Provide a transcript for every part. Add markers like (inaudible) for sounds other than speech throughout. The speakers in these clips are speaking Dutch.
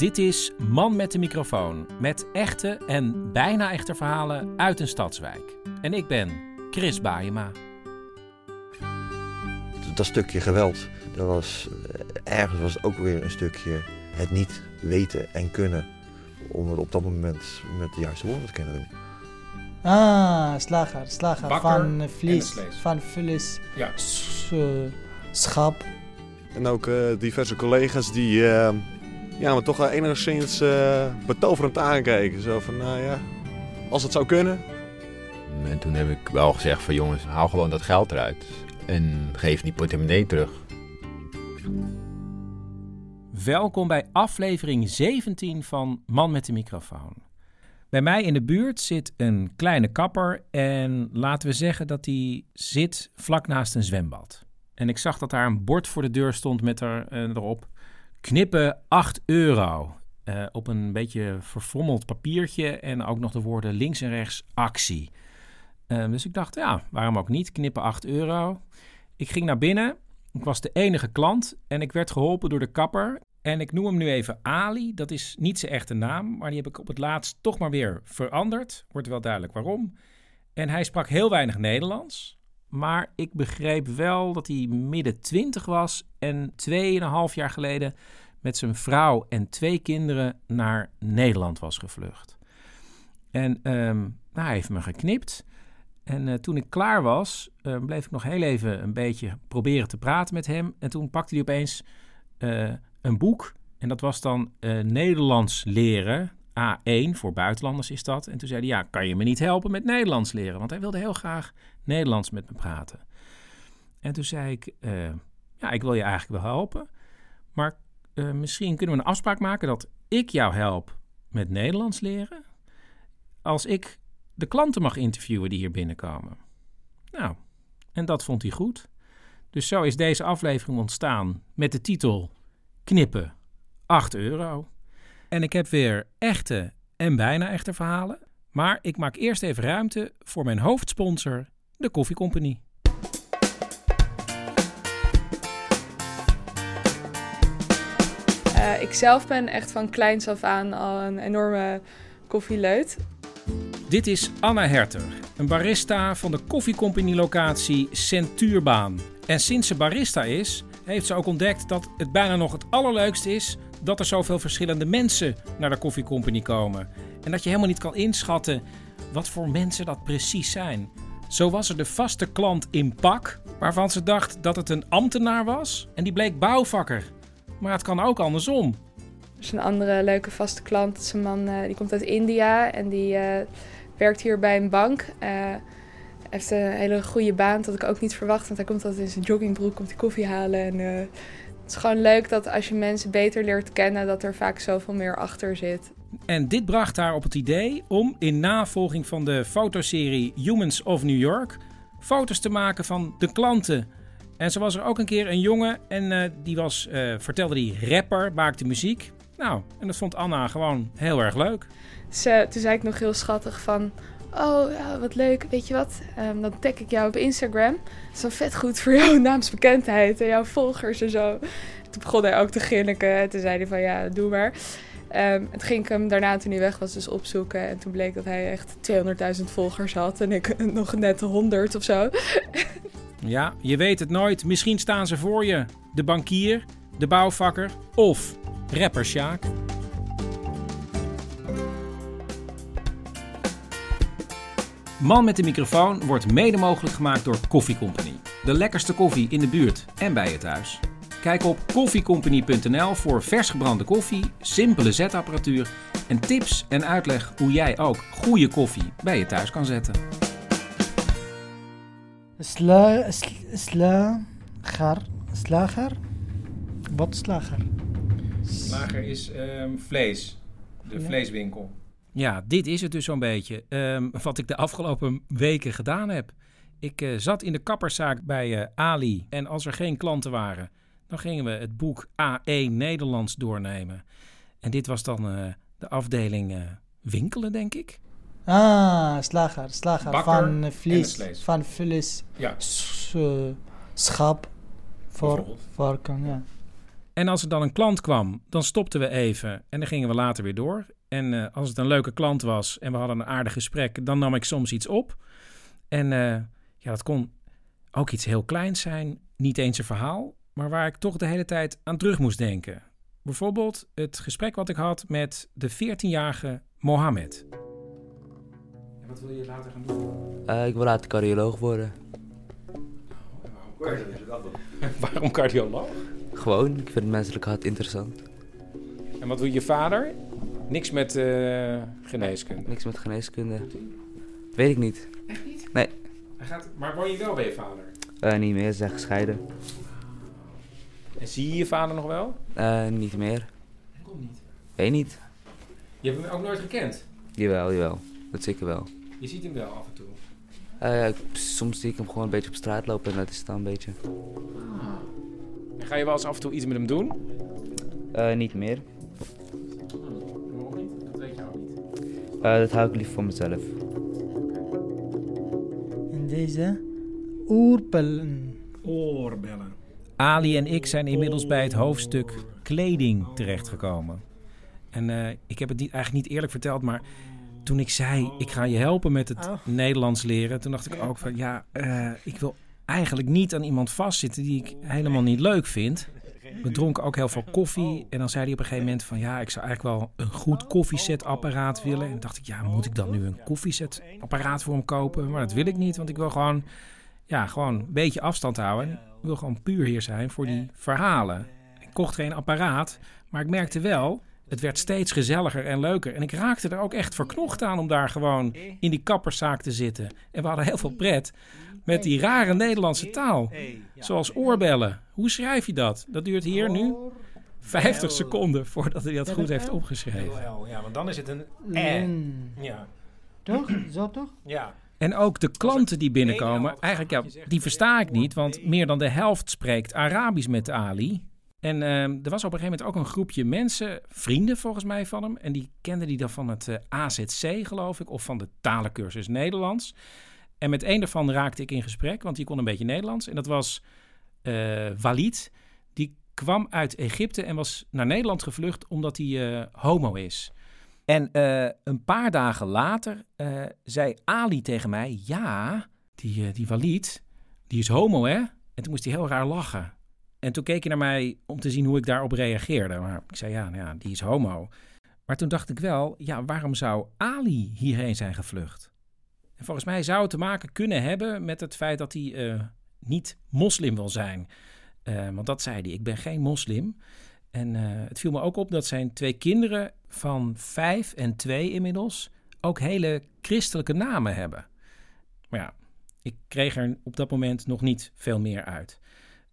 Dit is Man met de microfoon. Met echte en bijna echte verhalen uit een stadswijk. En ik ben Chris Baayema. dat stukje geweld, dat was, eh, ergens was het ook weer een stukje het niet weten en kunnen. Om het op dat moment met de juiste woorden te kunnen doen. Ah, slager, slager Bakker van vlees, van vlees, Ja. eh, schap. En ook eh, diverse collega's die eh, ja, me toch wel enigszins eh, betoverend aankeken. Zo van, nou ja, als het zou kunnen. En toen heb ik wel gezegd van jongens, haal gewoon dat geld eruit. En geef die portemonnee terug. Welkom bij aflevering 17 van Man met de microfoon. Bij mij in de buurt zit een kleine kapper en laten we zeggen dat die zit vlak naast een zwembad. En ik zag dat daar een bord voor de deur stond met er, eh, erop knippen 8 euro. Eh, op een beetje verfrommeld papiertje en ook nog de woorden links en rechts actie. Eh, dus ik dacht, ja, waarom ook niet? Knippen 8 euro. Ik ging naar binnen. Ik was de enige klant en ik werd geholpen door de kapper. En ik noem hem nu even Ali. Dat is niet zijn echte naam, maar die heb ik op het laatst toch maar weer veranderd. Wordt wel duidelijk waarom. En hij sprak heel weinig Nederlands. Maar ik begreep wel dat hij midden twintig was en 2,5 jaar geleden met zijn vrouw en twee kinderen naar Nederland was gevlucht. En ehm, nou, hij heeft me geknipt. En eh, toen ik klaar was, eh, bleef ik nog heel even een beetje proberen te praten met hem. En toen pakte hij opeens eh, een boek. En dat was dan eh, Nederlands leren. A1 voor buitenlanders is dat. En toen zei hij: Ja, kan je me niet helpen met Nederlands leren? Want hij wilde heel graag Nederlands met me praten. En toen zei ik: eh, Ja, ik wil je eigenlijk wel helpen. Maar eh, misschien kunnen we een afspraak maken dat ik jou help met Nederlands leren. Als ik de klanten mag interviewen die hier binnenkomen. Nou, en dat vond hij goed. Dus zo is deze aflevering ontstaan met de titel Knippen 8 euro. En ik heb weer echte en bijna echte verhalen. Maar ik maak eerst even ruimte voor mijn hoofdsponsor, de Koffie Company. Eh, ik zelf ben echt van kleins af aan al een enorme koffieleut. Dit is Anna Herter, een barista van de Koffie Company locatie Centuurbaan. En sinds ze barista is, heeft ze ook ontdekt dat het bijna nog het allerleukste is dat er zoveel verschillende mensen naar de Koffie Company komen. En dat je helemaal niet kan inschatten wat voor mensen dat precies zijn. Zo was er de vaste klant in pak, waarvan ze dacht dat het een ambtenaar was en die bleek bouwvakker. Maar het kan ook andersom. Er is een andere leuke vaste klant. Dat is een man eh, die komt uit India en die eh, werkt hier bij een bank. Eh, heeft een hele goede baan, dat ik ook niet verwacht. Want hij komt altijd in zijn joggingbroek, komt hij koffie halen. En, het is gewoon leuk dat als je mensen beter leert kennen, dat er vaak zoveel meer achter zit. En dit bracht haar op het idee om in navolging van de fotoserie Humans of New York foto's te maken van de klanten. En zo was er ook een keer een jongen en eh, die was, eh, vertelde die rapper, maakte muziek. Nou, en dat vond Anna gewoon heel erg leuk. Eh, toen zei ik nog heel schattig van... Oh, ja, wat leuk. Weet je wat? Ehm, dan tag ik jou op Instagram. Dat is wel vet goed voor jouw (laughs) naamsbekendheid en jouw volgers en zo. Toen begon hij ook te grinniken. Toen zei hij van, ja, doe maar. Ehm, toen ging ik hem daarna, toen hij weg was, dus opzoeken. En toen bleek dat hij echt 200.000 volgers had. En ik (laughs) nog net 100 of zo. Ja, je weet het nooit. Misschien staan ze voor je. De bankier, de bouwvakker of rapper Sjaak. Man met de microfoon wordt mede mogelijk gemaakt door Koffie Company. De lekkerste koffie in de buurt en bij je thuis. Kijk op koffiecompany.nl voor vers gebrande koffie, simpele zetapparatuur en tips en uitleg hoe jij ook goede koffie bij je thuis kan zetten. Sla, sla, slager. Slager? Wat slager? Slager is ehm, vlees. De Ja. vleeswinkel. Ja, dit is het dus zo'n beetje. ehm, wat ik de afgelopen weken gedaan heb. Ik eh, zat in de kapperszaak bij eh, Ali. En als er geen klanten waren, dan gingen we het boek A1 Nederlands doornemen. En dit was dan eh, de afdeling eh, winkelen, denk ik. Ah, slager. Slager Bakker van vlees. Van vlees. Ja. S- eh, schap. Voor varken, ja. En als er dan een klant kwam, dan stopten we even en dan gingen we later weer door. En eh, als het een leuke klant was en we hadden een aardig gesprek, dan nam ik soms iets op. En eh, ja, dat kon ook iets heel kleins zijn, niet eens een verhaal, maar waar ik toch de hele tijd aan terug moest denken. Bijvoorbeeld het gesprek wat ik had met de 14-jarige Mohammed. Wat wil je later gaan doen? Eh, ik wil later cardioloog worden. Waarom cardioloog? Gewoon, ik vind het menselijk hart interessant. En wat doet je vader? Niks met eh, geneeskunde. Niks met geneeskunde. Weet ik niet. Echt niet? Nee, Hij gaat, maar woon je wel bij je vader? eh, niet meer, ze zijn gescheiden. En zie je je vader nog wel? Eh, niet meer. Komt niet. Weet niet. Je hebt hem ook nooit gekend? Jawel, jawel. Dat zeker wel. Je ziet hem wel af en toe. Eh, ja, ik- soms zie ik hem gewoon een beetje op straat lopen en dat is het dan een beetje. En ga je wel eens af en toe iets met hem doen? Eh, niet meer. Waarom niet? Dat weet je ook niet. Eh, dat hou ik liever voor mezelf. En deze oerpellen. Oorbellen. Ali en ik zijn inmiddels bij het hoofdstuk kleding terechtgekomen. En eh, ik heb het niet, eigenlijk niet eerlijk verteld, maar toen ik zei: ik ga je helpen met het Oh. Nederlands leren, toen dacht ik ook van ja, eh, ik wil eigenlijk niet aan iemand vastzitten die ik helemaal niet leuk vind. We dronken ook heel veel koffie. En dan zei hij op een gegeven moment van... ja, ik zou eigenlijk wel een goed koffiezetapparaat willen. En dacht ik, ja, moet ik dan nu een koffiezetapparaat voor hem kopen? Maar dat wil ik niet, want ik wil gewoon... ja, gewoon een beetje afstand houden. Ik wil gewoon puur hier zijn voor die verhalen. Ik kocht geen apparaat, maar ik merkte wel... het werd steeds gezelliger en leuker. En ik raakte er ook echt verknocht aan om daar gewoon in die kapperszaak te zitten. En we hadden heel veel pret met die rare Nederlandse taal. Zoals oorbellen. Hoe schrijf je dat? Dat duurt hier nu 50 seconden voordat hij dat goed heeft opgeschreven. Ja, want dan is het een. Ja. Toch? Zo toch? Ja. En ook de klanten die binnenkomen, eigenlijk ja, die versta ik niet, want meer dan de helft spreekt Arabisch met Ali. En ehm, er was op een gegeven moment ook een groepje mensen, vrienden volgens mij van hem, en die kenden die dan van het eh, AZC geloof ik, of van de talencursus Nederlands. En met een daarvan raakte ik in gesprek, want die kon een beetje Nederlands. En dat was eh, Walid. Die kwam uit Egypte en was naar Nederland gevlucht omdat hij eh, homo is. En eh, een paar dagen later eh, zei Ali tegen mij: Ja, die, eh, die Walid, die is homo, hè? En toen moest hij heel raar lachen. En toen keek hij naar mij om te zien hoe ik daarop reageerde. Maar ik zei: Ja, nou ja, die is homo. Maar toen dacht ik wel: Ja, waarom zou Ali hierheen zijn gevlucht? En volgens mij zou het te maken kunnen hebben met het feit dat hij niet moslim wil zijn. Want dat zei hij: Ik ben geen moslim. En eh, het viel me ook op dat zijn twee kinderen van vijf en twee inmiddels ook hele christelijke namen hebben. Maar ja, ik kreeg er op dat moment nog niet veel meer uit.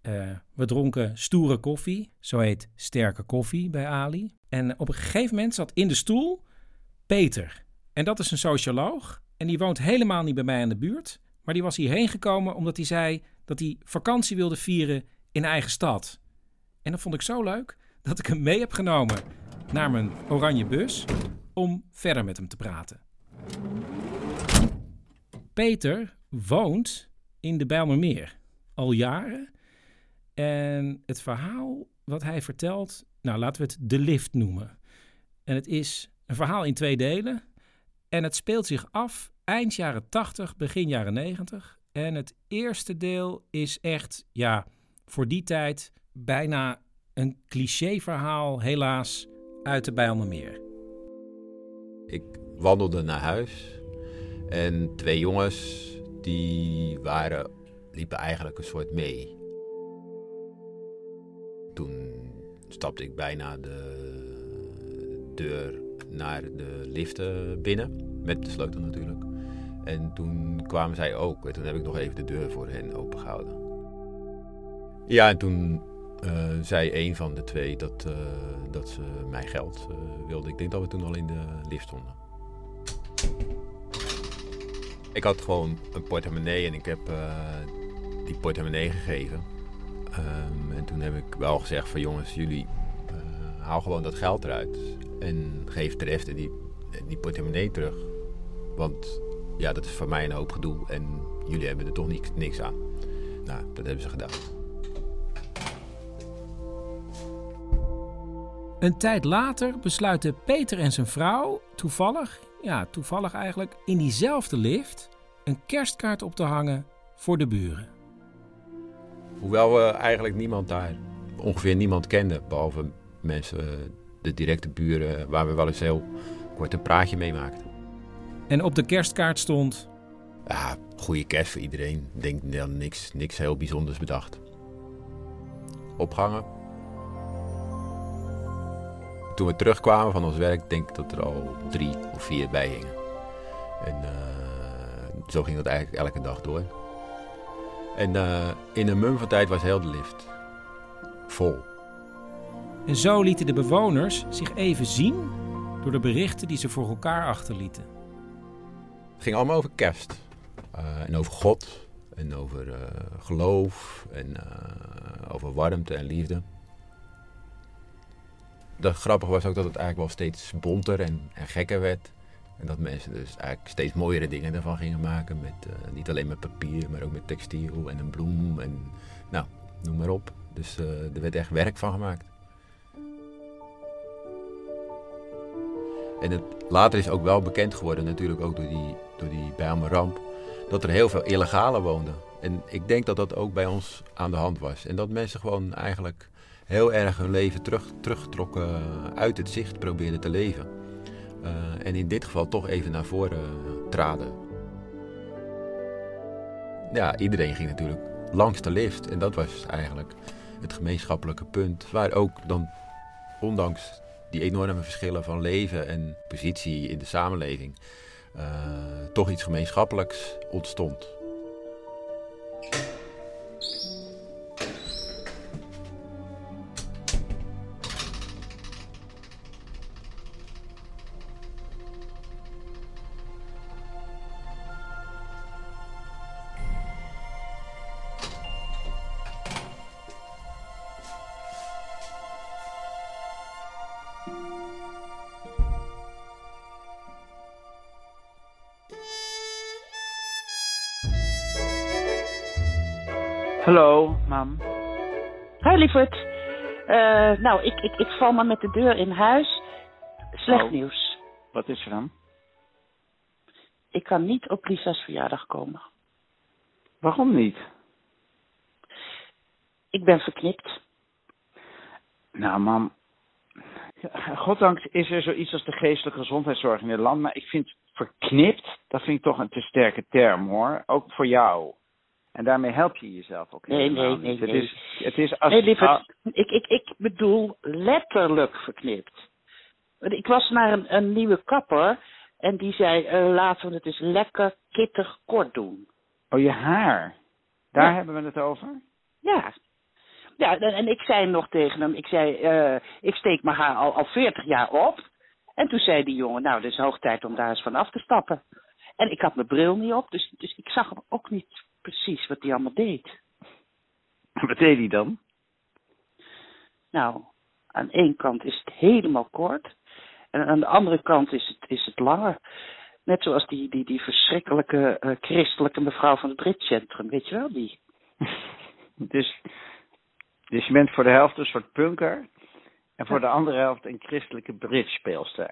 Eh, we dronken stoere koffie, zo heet sterke koffie bij Ali. En op een gegeven moment zat in de stoel Peter. En dat is een socioloog. En die woont helemaal niet bij mij in de buurt. Maar die was hierheen gekomen omdat hij zei dat hij vakantie wilde vieren in eigen stad. En dat vond ik zo leuk dat ik hem mee heb genomen naar mijn oranje bus om verder met hem te praten. Peter woont in de Bijlmermeer al jaren. En het verhaal wat hij vertelt, nou laten we het de lift noemen. En het is een verhaal in twee delen. En het speelt zich af eind jaren 80, begin jaren 90. En het eerste deel is echt, ja, voor die tijd bijna een clichéverhaal, helaas, uit de Bijlmermeer. Ik wandelde naar huis en twee jongens die waren, liepen eigenlijk een soort mee. Toen stapte ik bijna de deur naar de lift eh, binnen, met de sleutel natuurlijk. En toen kwamen zij ook en toen heb ik nog even de deur voor hen opengehouden. Ja, en toen zei een van de twee dat, eh, dat ze mijn geld uh, wilde. Ik denk dat we toen al in de lift stonden. Ik had gewoon een portemonnee en ik heb die portemonnee gegeven. Um, en toen heb ik wel gezegd van jongens, jullie haal gewoon dat geld eruit. En geef de rest die, die portemonnee terug. Want ja, dat is voor mij een hoop gedoe en jullie hebben er toch niks, niks aan. Nou, dat hebben ze gedaan. Een tijd later besluiten Peter en zijn vrouw toevallig, ja toevallig eigenlijk, in diezelfde lift een kerstkaart op te hangen voor de buren. Hoewel we eigenlijk niemand daar, ongeveer niemand kenden, behalve mensen, de directe buren, waar we wel eens heel kort een praatje mee maakten. En op de kerstkaart stond... Ja, goede kerst voor iedereen. Ik denk dan niks, niks heel bijzonders bedacht. Opgangen. Toen we terugkwamen van ons werk, denk ik dat er al drie of vier bij hingen. En uh, zo ging dat eigenlijk elke dag door. En uh, in een mum van tijd was heel de lift vol. En zo lieten de bewoners zich even zien door de berichten die ze voor elkaar achterlieten. Het ging allemaal over kerst. Uh, en over God. En over geloof. En over warmte en liefde. Dat grappige was ook dat het eigenlijk wel steeds bonter en, en gekker werd. En dat mensen dus eigenlijk steeds mooiere dingen ervan gingen maken. Met, niet alleen met papier, maar ook met textiel en een bloem. En nou, noem maar op. Dus er werd echt werk van gemaakt. En het, later is ook wel bekend geworden, natuurlijk ook door die, door die ramp, dat er heel veel illegalen woonden. En ik denk dat dat ook bij ons aan de hand was. En dat mensen gewoon eigenlijk heel erg hun leven terug, teruggetrokken uit het zicht probeerden te leven. Uh, en in dit geval toch even naar voren traden. Ja, iedereen ging natuurlijk langs de lift. En dat was eigenlijk het gemeenschappelijke punt. Waar ook dan, ondanks die enorme verschillen van leven en positie in de samenleving toch iets gemeenschappelijks ontstond. Hallo, mam. Hi, lieverd. Uh, nou, ik, ik, ik val maar met de deur in huis. Slecht Oh. nieuws. Wat is er dan? Ik kan niet op Lisa's verjaardag komen. Waarom niet? Ik ben verknipt. Nou, mam. Goddank is er zoiets als de geestelijke gezondheidszorg in Nederland. Maar ik vind verknipt, dat vind ik toch een te sterke term hoor. Ook voor jou. En daarmee help je jezelf ook Nee, nee, nee, niet. Het nee. is, het is als, nee, lieverd. Ik, ik, ik bedoel letterlijk verknipt. Ik was naar een, een nieuwe kapper. En die zei, eh, laten we het eens lekker kittig kort doen. oh, je haar. Daar Ja. hebben we het over? Ja. Ja, en, en ik zei nog tegen hem, ik zei, eh, ik steek mijn haar al, al 40 jaar op. En toen zei die jongen, nou, het is hoog tijd om daar eens van af te stappen. En ik had mijn bril niet op, dus, dus ik zag hem ook niet precies wat hij allemaal deed. (laughs) Wat deed hij dan? Nou, aan één kant is het helemaal kort. En aan de andere kant is het, is het langer. Net zoals die, die, die verschrikkelijke eh, christelijke mevrouw van het Britcentrum, weet je wel, die. (laughs) Dus, dus je bent voor de helft een soort punker. En voor de andere helft een christelijke bridge speelster.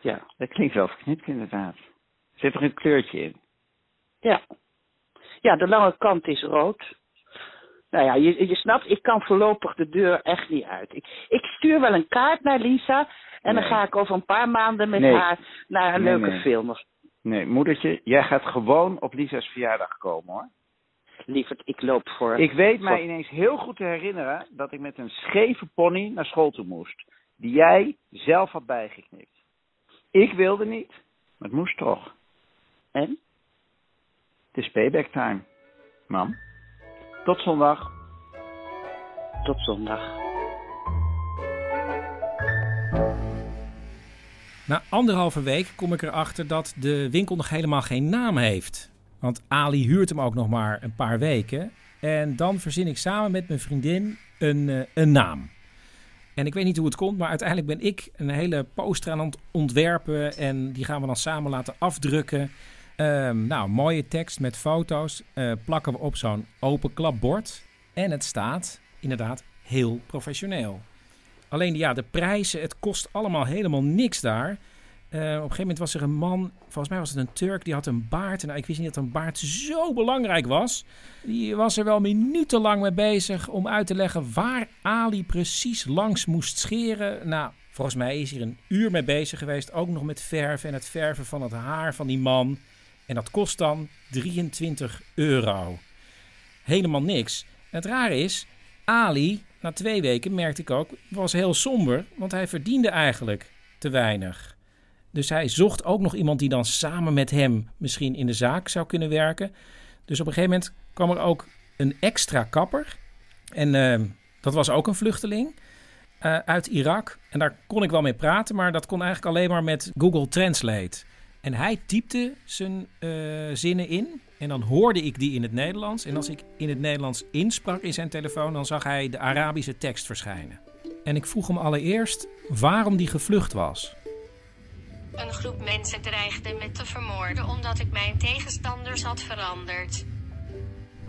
Ja. Dat klinkt wel verknipt inderdaad. Zit er een kleurtje in? Ja. Ja, de lange kant is rood. Nou ja, je, je snapt, ik kan voorlopig de deur echt niet uit. Ik, ik stuur wel een kaart naar Lisa en dan ga ik over een paar maanden met Nee. haar naar een Nee, leuke film. Nee, moedertje, jij gaat gewoon op Lisa's verjaardag komen hoor. Lieverd, ik loop voor... Ik weet voor- mij ineens heel goed te herinneren dat ik met een scheve pony naar school toe moest. Die jij zelf had bijgeknipt. Ik wilde niet, maar het moest toch. En? Het is payback time. Mam. Tot zondag. Tot zondag. Na anderhalve week kom ik erachter dat de winkel nog helemaal geen naam heeft. Want Ali huurt hem ook nog maar een paar weken. En dan verzin ik samen met mijn vriendin een, eh, een naam. En ik weet niet hoe het komt, maar uiteindelijk ben ik een hele poster aan het ontwerpen. En die gaan we dan samen laten afdrukken. Ehm, nou, mooie tekst met foto's eh, plakken we op zo'n open klapbord. En het staat inderdaad heel professioneel. Alleen ja, de prijzen, het kost allemaal helemaal niks daar. Eh, op een gegeven moment was er een man, volgens mij was het een Turk, die had een baard. Nou, ik wist niet dat een baard zo belangrijk was. Die was er wel minutenlang mee bezig om uit te leggen waar Ali precies langs moest scheren. Nou, volgens mij is hier een uur mee bezig geweest. Ook nog met verven en het verven van het haar van die man. En dat kost dan 23 euro. Helemaal niks. Het rare is, Ali, na twee weken merkte ik ook, was heel somber. Want hij verdiende eigenlijk te weinig. Dus hij zocht ook nog iemand die dan samen met hem misschien in de zaak zou kunnen werken. Dus op een gegeven moment kwam er ook een extra kapper. En eh, dat was ook een vluchteling eh, uit Irak. En daar kon ik wel mee praten, maar dat kon eigenlijk alleen maar met Google Translate. En hij typte zijn eh, zinnen in. En dan hoorde ik die in het Nederlands. En als ik in het Nederlands insprak in zijn telefoon, dan zag hij de Arabische tekst verschijnen. En ik vroeg hem allereerst waarom die gevlucht was. Een groep mensen dreigde me te vermoorden omdat ik mijn tegenstanders had veranderd.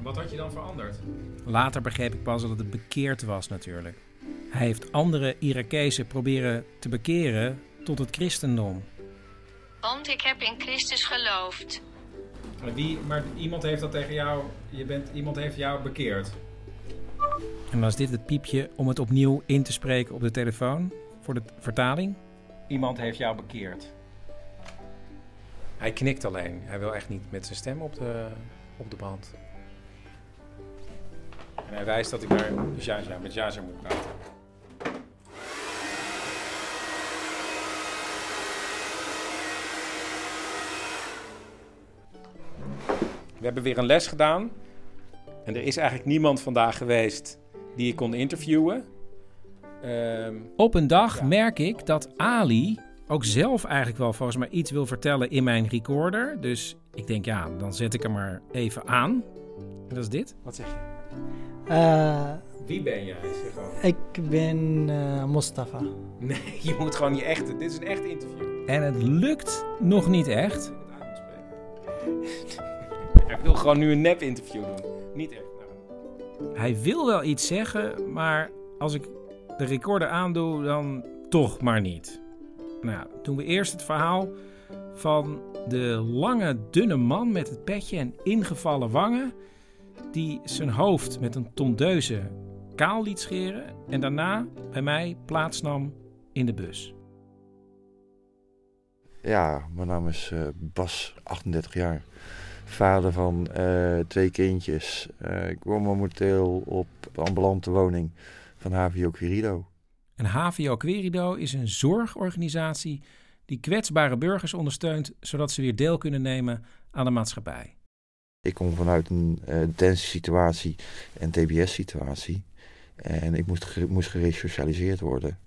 Wat had je dan veranderd? Later begreep ik pas dat het bekeerd was natuurlijk. Hij heeft andere Irakezen proberen te bekeren tot het christendom. Want ik heb in Christus geloofd. Maar, wie, maar iemand heeft dat tegen jou, je bent, iemand heeft jou bekeerd. En was dit het piepje om het opnieuw in te spreken op de telefoon voor de vertaling? Iemand heeft jou bekeerd. Hij knikt alleen. Hij wil echt niet met zijn stem op de, op de band. En hij wijst dat ik naar Jaja, met Jaja moet praten. We hebben weer een les gedaan. En er is eigenlijk niemand vandaag geweest die ik kon interviewen. Ehm, Op een dag merk ik dat Ali ook zelf eigenlijk wel volgens mij iets wil vertellen in mijn recorder. Dus ik denk, ja, dan zet ik hem maar even aan. En dat is dit. Wat zeg je? Eh, Wie ben jij? Zeg ik ben eh, Mustafa. Nee, (laughs) je moet gewoon je echte. Dit is een echt interview. En het lukt nog niet echt. Ik wil gewoon nu een nep-interview doen. Niet echt. Nou. Hij wil wel iets zeggen, maar als ik de recorder aandoe, dan toch maar niet. Nou, doen we eerst het verhaal van de lange, dunne man met het petje en ingevallen wangen. Die zijn hoofd met een tondeuze kaal liet scheren. En daarna bij mij plaatsnam in de bus. Ja, mijn naam is eh, Bas, 38 jaar. Vader van eh, twee kindjes. Eh, ik woon momenteel op een ambulante woning van HVO Quirido. En HVO Querido is een zorgorganisatie die kwetsbare burgers ondersteunt, zodat ze weer deel kunnen nemen aan de maatschappij. Ik kom vanuit een uh, situatie en TBS-situatie. En ik moest, moest geresocialiseerd worden.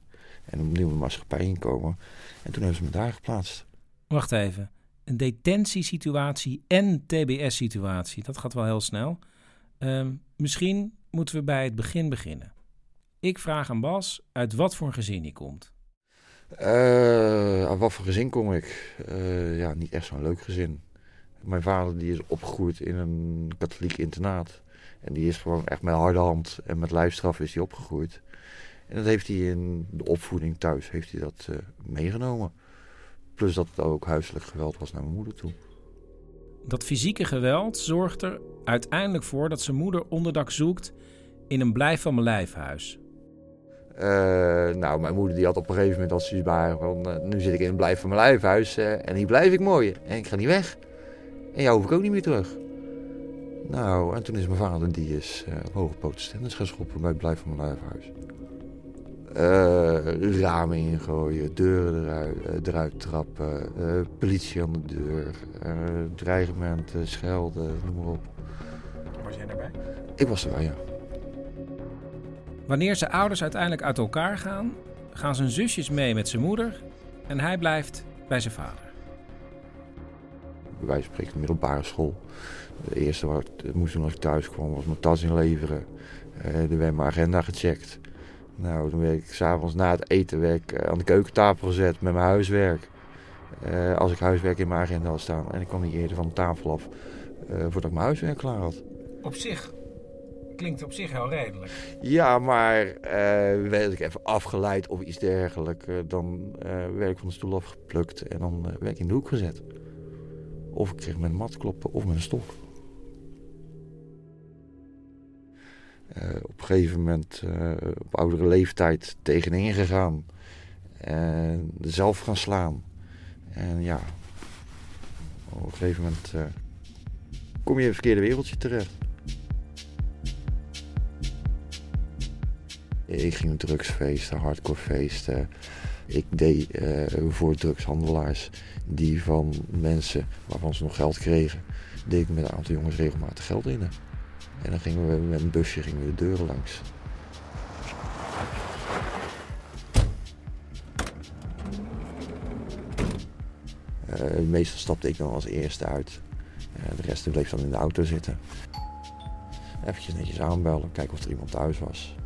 En opnieuw de maatschappij inkomen. En toen hebben ze me daar geplaatst. Wacht even. Een detentiesituatie en TBS-situatie. Dat gaat wel heel snel. Uh, misschien moeten we bij het begin beginnen. Ik vraag aan Bas uit wat voor een gezin hij komt. Uh, uit wat voor gezin kom ik? Uh, ja, niet echt zo'n leuk gezin. Mijn vader die is opgegroeid in een katholiek internaat. En die is gewoon echt met harde hand en met lijfstraf is hij opgegroeid. En dat heeft hij in de opvoeding thuis heeft hij dat uh, meegenomen. Plus dat het ook huiselijk geweld was naar mijn moeder toe. Dat fysieke geweld zorgt er uiteindelijk voor dat zijn moeder onderdak zoekt in een blijf van mijn lijfhuis. Eh, nou, mijn moeder die had op een gegeven moment als ze van... eh, nu zit ik in een blijf van mijn lijfhuis eh, en hier blijf ik mooi. En ik ga niet weg. En jou hoef ik ook niet meer terug. Nou, en toen is mijn vader, die is eh, op hoge poten stennis gaan schoppen bij het blijf van mijn lijfhuis. Eh, ramen ingooien, deuren eruit, eh, eruit trappen, eh, politie aan de deur, eh, dreigementen, schelden, noem maar op. Was jij daarbij? Ik was erbij, ja. Wanneer zijn ouders uiteindelijk uit elkaar gaan, gaan zijn zusjes mee met zijn moeder en hij blijft bij zijn vader. bij wijze van spreken middelbare school. De eerste wat ik moest doen als ik thuis kwam was mijn tas inleveren. Eh er werd mijn agenda gecheckt. Nou, dan werd ik s'avonds na het eten werd ik, eh, aan de keukentafel gezet met mijn huiswerk. Eh, als ik huiswerk in mijn agenda had staan. En ik kwam niet eerder van de tafel af eh, voordat ik mijn huiswerk klaar had. Op zich klinkt op zich heel redelijk. Ja, maar werd ik even afgeleid of iets dergelijks, dan werd ik van de stoel afgeplukt en dan werd ik in de hoek gezet. Of ik kreeg met een mat kloppen of met een stok. Eh, op een gegeven moment eh, op oudere leeftijd tegenin gegaan. En zelf gaan slaan. En ja, op een gegeven moment eh, kom je in het verkeerde wereldje terecht. Ik ging drugsfeesten, hardcore feesten. Ik deed voor drugshandelaars die van mensen waarvan ze nog geld kregen, deed ik met een aantal jongens regelmatig geld in. En dan gingen we met een busje gingen we de deuren langs. Eh, meestal stapte ik dan als eerste uit. Eh, de rest bleef dan in de auto zitten. Even netjes aanbellen, kijken of er iemand thuis was.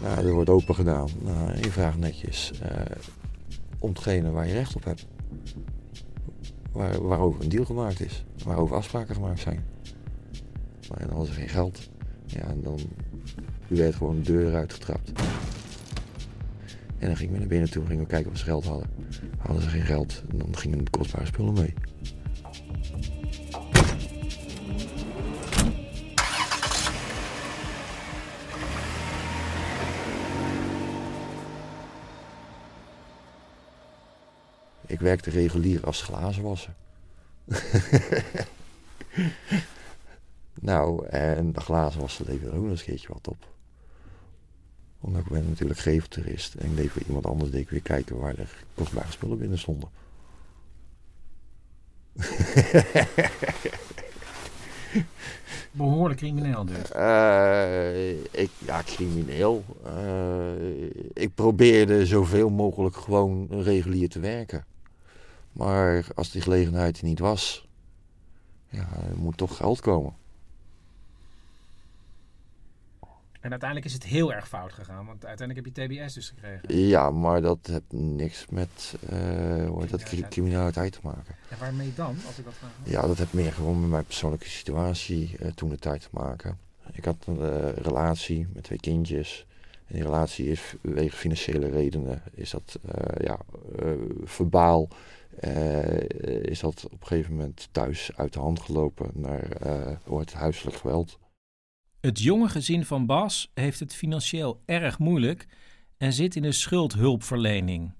Nou, er wordt open gedaan. Nou, je vraagt netjes eh, om hetgene waar je recht op hebt. Waar, waarover een deal gemaakt is. Waarover afspraken gemaakt zijn. Maar dan hadden ze geen geld. Ja, en dan u werd gewoon de deur uitgetrapt. En dan gingen we naar binnen toe, gingen we kijken of ze geld hadden. Hadden ze geen geld, dan gingen de kostbare spullen mee. Ik werkte regulier als glazenwasser. (laughs) nou, en de glazen wassen leverde ook nog eens een keertje wat op. Omdat ik ben natuurlijk geveltoerist. En ik deed voor iemand anders deed ik weer kijken waar er kostbare spullen binnen stonden. (laughs) Behoorlijk crimineel dus. Eh, ik, ja, crimineel. Eh, ik probeerde zoveel mogelijk gewoon regulier te werken. Maar als die gelegenheid er niet was, ja, er moet toch geld komen. En uiteindelijk is het heel erg fout gegaan, want uiteindelijk heb je TBS dus gekregen. Ja, maar dat heeft niks met eh, heet dat, cri- criminaliteit te maken. En waarmee dan, als ik dat vraag? Ja, dat heeft meer gewoon met mijn persoonlijke situatie eh, toen de tijd te maken. Ik had een eh, relatie met twee kindjes. En die relatie is wegen financiële redenen, is dat ja, verbaal, is dat op een gegeven moment thuis uit de hand gelopen naar heet het, huiselijk geweld. Het jonge gezin van Bas heeft het financieel erg moeilijk en zit in de schuldhulpverlening.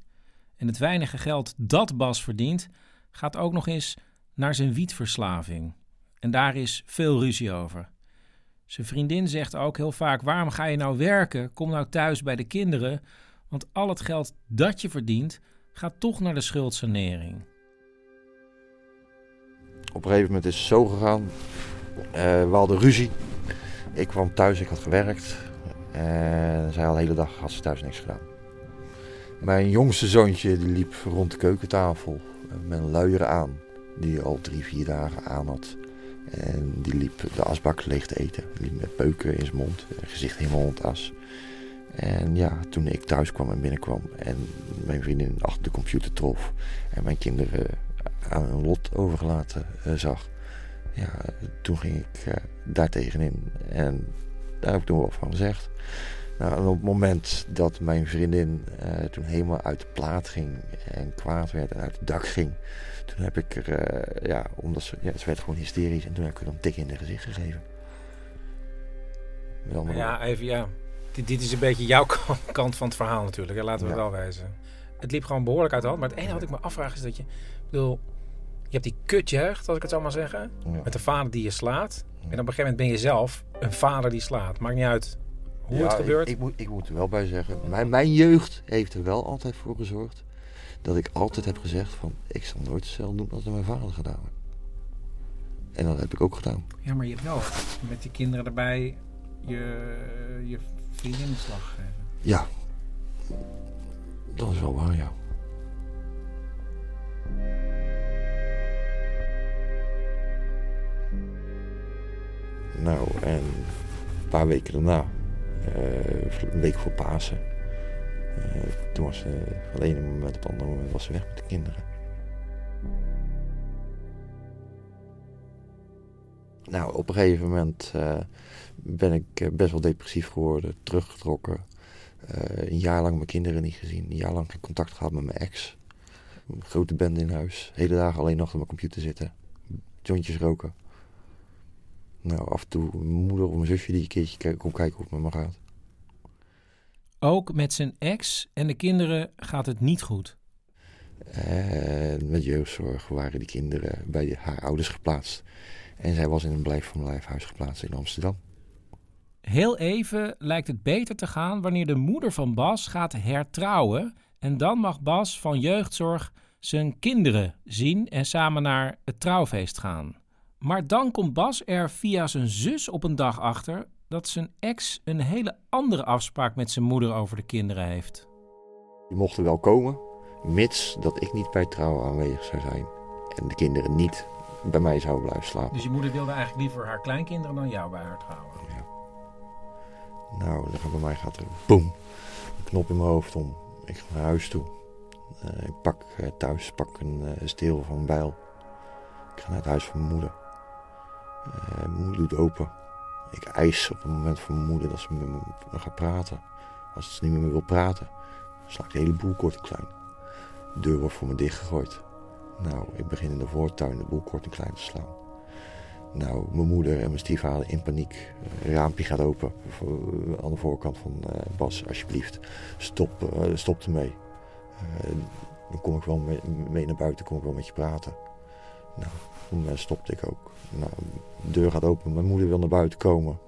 En het weinige geld dat Bas verdient, gaat ook nog eens naar zijn wietverslaving. En daar is veel ruzie over. Zijn vriendin zegt ook heel vaak: waarom ga je nou werken? Kom nou thuis bij de kinderen. Want al het geld dat je verdient, gaat toch naar de schuldsanering. Op een gegeven moment is het zo gegaan. eh, we hadden ruzie. Ik kwam thuis, ik had gewerkt. En zij al de hele dag had ze thuis niks gedaan. Mijn jongste zoontje die liep rond de keukentafel met een luier aan. Die al drie, vier dagen aan had. En die liep de asbak leeg te eten. Die liep met peuken in zijn mond. Gezicht helemaal rond as. En ja, toen ik thuis kwam en binnenkwam en mijn vriendin achter de computer trof en mijn kinderen aan hun lot overgelaten eh, zag, ja, toen ging ik eh, daar tegenin en daar heb ik toen wat van gezegd. Nou, en op het moment dat mijn vriendin eh, toen helemaal uit de plaat ging en kwaad werd en uit het dak ging, toen heb ik er, eh, ja, omdat ze, ja, ze werd gewoon hysterisch en toen heb ik er een tik in de gezicht gegeven. Ja, even ja. Dit, dit is een beetje jouw (laughs) kant- van het verhaal natuurlijk. Hè? Laten we Ja. wel wijzen. Het liep gewoon behoorlijk uit de hand. Maar het enige wat ik me afvraag is dat je... Ik bedoel, hebt die kutjeugd, als ik het zo maar zeggen. Met een vader die je slaat. En op een gegeven moment ben je zelf een vader die slaat. Maakt niet uit hoe Ja, het gebeurt. Ik, ik, moet, ik moet er wel bij zeggen, mijn, mijn jeugd heeft er wel altijd voor gezorgd dat ik altijd heb gezegd van, ik zal nooit hetzelfde doen als mijn vader gedaan heeft. En dat heb ik ook gedaan. Ja, maar je hebt wel met die kinderen erbij je, je vriendin de slag gegeven. Ja, dat is wel waar, ja. Nou, en een paar weken daarna, eh, een week voor Pasen, eh, toen was ze van het ene moment op het andere moment was ze weg met de kinderen. Nou, op een gegeven moment eh, ben ik eh, best wel depressief geworden, teruggetrokken. Eh, een jaar lang mijn kinderen niet gezien, een jaar lang geen contact gehad met mijn ex. Een grote band in huis, hele dagen alleen nog op mijn computer zitten, jointjes roken. Nou, af en toe mijn moeder of mijn zusje die een keertje ke- komt kijken hoe het met me gaat. Ook met zijn ex en de kinderen gaat het niet goed. En met jeugdzorg waren die kinderen bij haar ouders geplaatst. En zij was in een blijf van lijfhuis geplaatst in Amsterdam. Heel even lijkt het beter te gaan wanneer de moeder van Bas gaat hertrouwen. En dan mag Bas van jeugdzorg zijn kinderen zien en samen naar het trouwfeest gaan. Maar dan komt Bas er via zijn zus op een dag achter dat zijn ex een hele andere afspraak met zijn moeder over de kinderen heeft. Die mochten wel komen, mits dat ik niet bij trouwen aanwezig zou zijn. En de kinderen niet bij mij zouden blijven slapen. Dus je moeder wilde eigenlijk liever haar kleinkinderen dan jou bij haar trouwen. Nou, dan gaat bij mij gaat er boem, een knop in mijn hoofd om. Ik ga naar huis toe. Eh, ik pak eh, thuis pak een eh, steel van een bijl. Ik ga naar het huis van mijn moeder. Eh, mijn moeder doet open. Ik eis op het moment van mijn moeder dat ze met me gaat praten. Als ze niet meer wil praten, sla ik de hele boel kort en klein. De deur wordt voor me dichtgegooid. Nou, ik begin in de voortuin de boel kort en klein te slaan. Nou, mijn moeder en mijn stiefvader in paniek. Een raampje gaat open voor- aan de voorkant van eh, Bas, alsjeblieft. Stop, eh, stop ermee. Eh, dan kom ik wel mee, mee naar buiten, kom ik wel met je praten. Nou, moment stopte ik ook. Nou, de deur gaat open, mijn moeder wil naar buiten komen.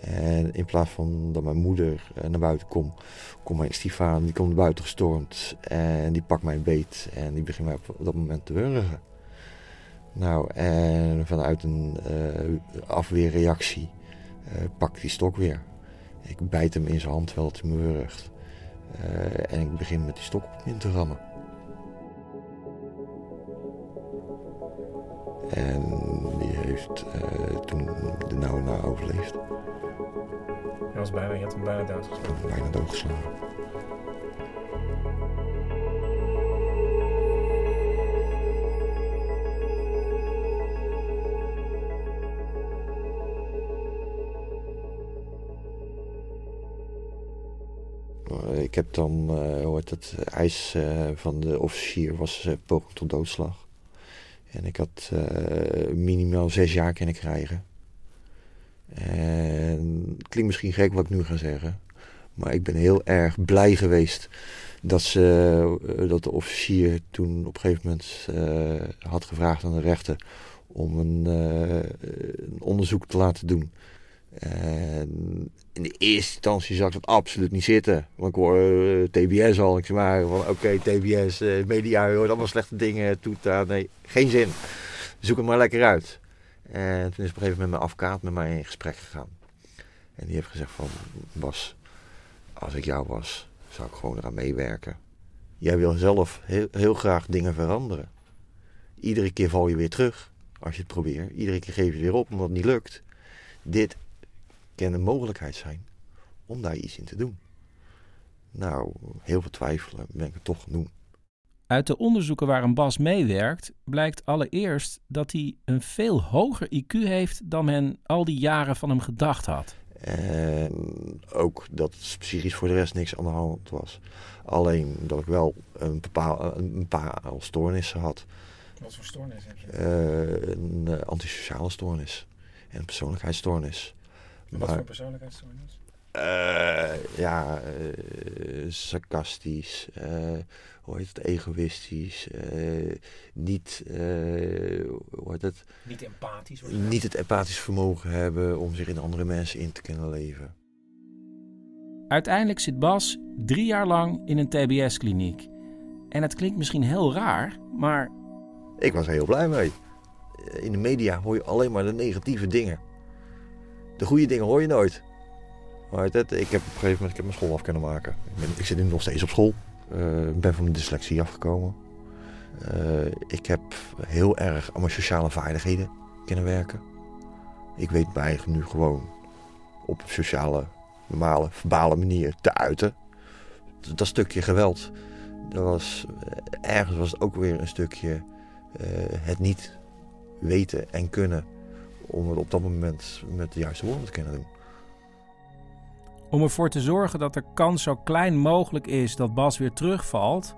En in plaats van dat mijn moeder eh, naar buiten komt, komt mijn stiefvader, die komt buiten gestormd. En die pakt mijn beet en die begint mij op, dat moment te wurgen. Nou, en vanuit een eh, afweerreactie eh pak die stok weer. Ik bijt hem in zijn hand terwijl hij me wurgt. En ik begin met die stok op in te rammen. En eh, toen de nauwe na overleefd. Je, was bijna, je had hem bijna doodgeslagen. Bijna doodgeslagen. Eh, Ik heb dan, eh hoe heet het, eis eh, van de officier was eh, poging tot doodslag. En ik had eh, minimaal zes jaar kunnen krijgen. En het klinkt misschien gek wat ik nu ga zeggen. Maar ik ben heel erg blij geweest dat, ze, eh, dat de officier toen op een gegeven moment eh, had gevraagd aan de rechter om een, een onderzoek te laten doen. En in de eerste instantie zag ik dat absoluut niet zitten. Want ik hoor eh, TBS al. Ik zeg maar van oké, TBS, eh, media, je hoort allemaal slechte dingen. Toeta, nee, geen zin. Zoek het maar lekker uit. En toen is op een gegeven moment mijn advocaat met mij in gesprek gegaan. En die heeft gezegd van, Bas, als ik jou was, zou ik gewoon eraan meewerken. Jij wil zelf heel, heel graag dingen veranderen. Iedere keer val je weer terug als je het probeert. Iedere keer geef je weer op omdat het niet lukt. Dit kan een mogelijkheid zijn om daar iets in te doen. Nou, heel veel twijfelen ben ik het toch gaan doen. Uit de onderzoeken waar een Bas meewerkt, blijkt allereerst dat hij een veel hoger IQ heeft dan men al die jaren van hem gedacht had. En ook dat psychisch voor de rest niks aan de hand was. Alleen dat ik wel een, bepaal, een paar stoornissen had. Wat voor stoornis heb je? Eh, een eh, antisociale stoornis. En een persoonlijkheidsstoornis. Wat Maar- voor persoonlijkheidsstoornis? eh, ja, eh, sarcastisch, eh, hoe heet het, egoïstisch, eh, niet, eh, hoe heet het? Niet empathisch. Niet het empathisch vermogen hebben om zich in andere mensen in te kunnen leven. Uiteindelijk zit Bas drie jaar lang in een TBS-kliniek. En het klinkt misschien heel raar, maar Ik was er heel blij mee. In de media hoor je alleen maar de negatieve dingen. De goede dingen hoor je nooit. Maar ik heb op een gegeven moment ik heb mijn school af kunnen maken. Ik, ik zit nu nog steeds op school. Eh, Ik ben van mijn dyslexie afgekomen. Eh, ik heb heel erg aan mijn sociale vaardigheden kunnen werken. Ik weet mij nu gewoon op sociale, normale, verbale manier te uiten. Dat, stukje geweld, dat was, eh, ergens was het ook weer een stukje het niet weten en kunnen om het op dat moment met de juiste woorden te kunnen doen. om ervoor te zorgen dat de kans zo klein mogelijk is dat Bas weer terugvalt,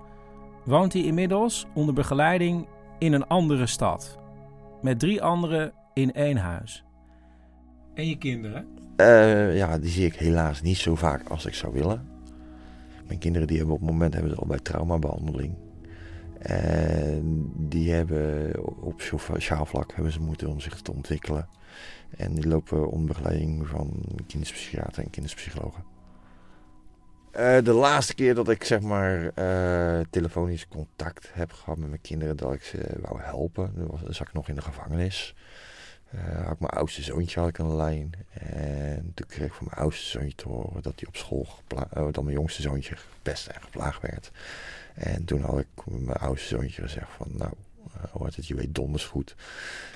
woont hij inmiddels onder begeleiding in een andere stad. Met drie anderen in één huis. En je kinderen? Eh, ja, die zie ik helaas niet zo vaak als ik zou willen. Mijn kinderen die hebben op het moment hebben ze al bij traumabehandeling. En die hebben op sociaal vlak hebben ze moeite om zich te ontwikkelen. En die lopen onder begeleiding van kinderpsychiater en kinderpsychologen. Eh, de laatste keer dat ik zeg maar eh, telefonisch contact heb gehad met mijn kinderen, dat ik ze wou helpen, dan zat ik nog in de gevangenis. Eh, had mijn oudste zoontje had ik aan lijn. En toen kreeg ik van mijn oudste zoontje te horen dat hij op school, eh, dat mijn jongste zoontje gepest en geplaagd werd. En toen had ik mijn oudste zoontje gezegd van, nou, eh, hoort het, je weet donders goed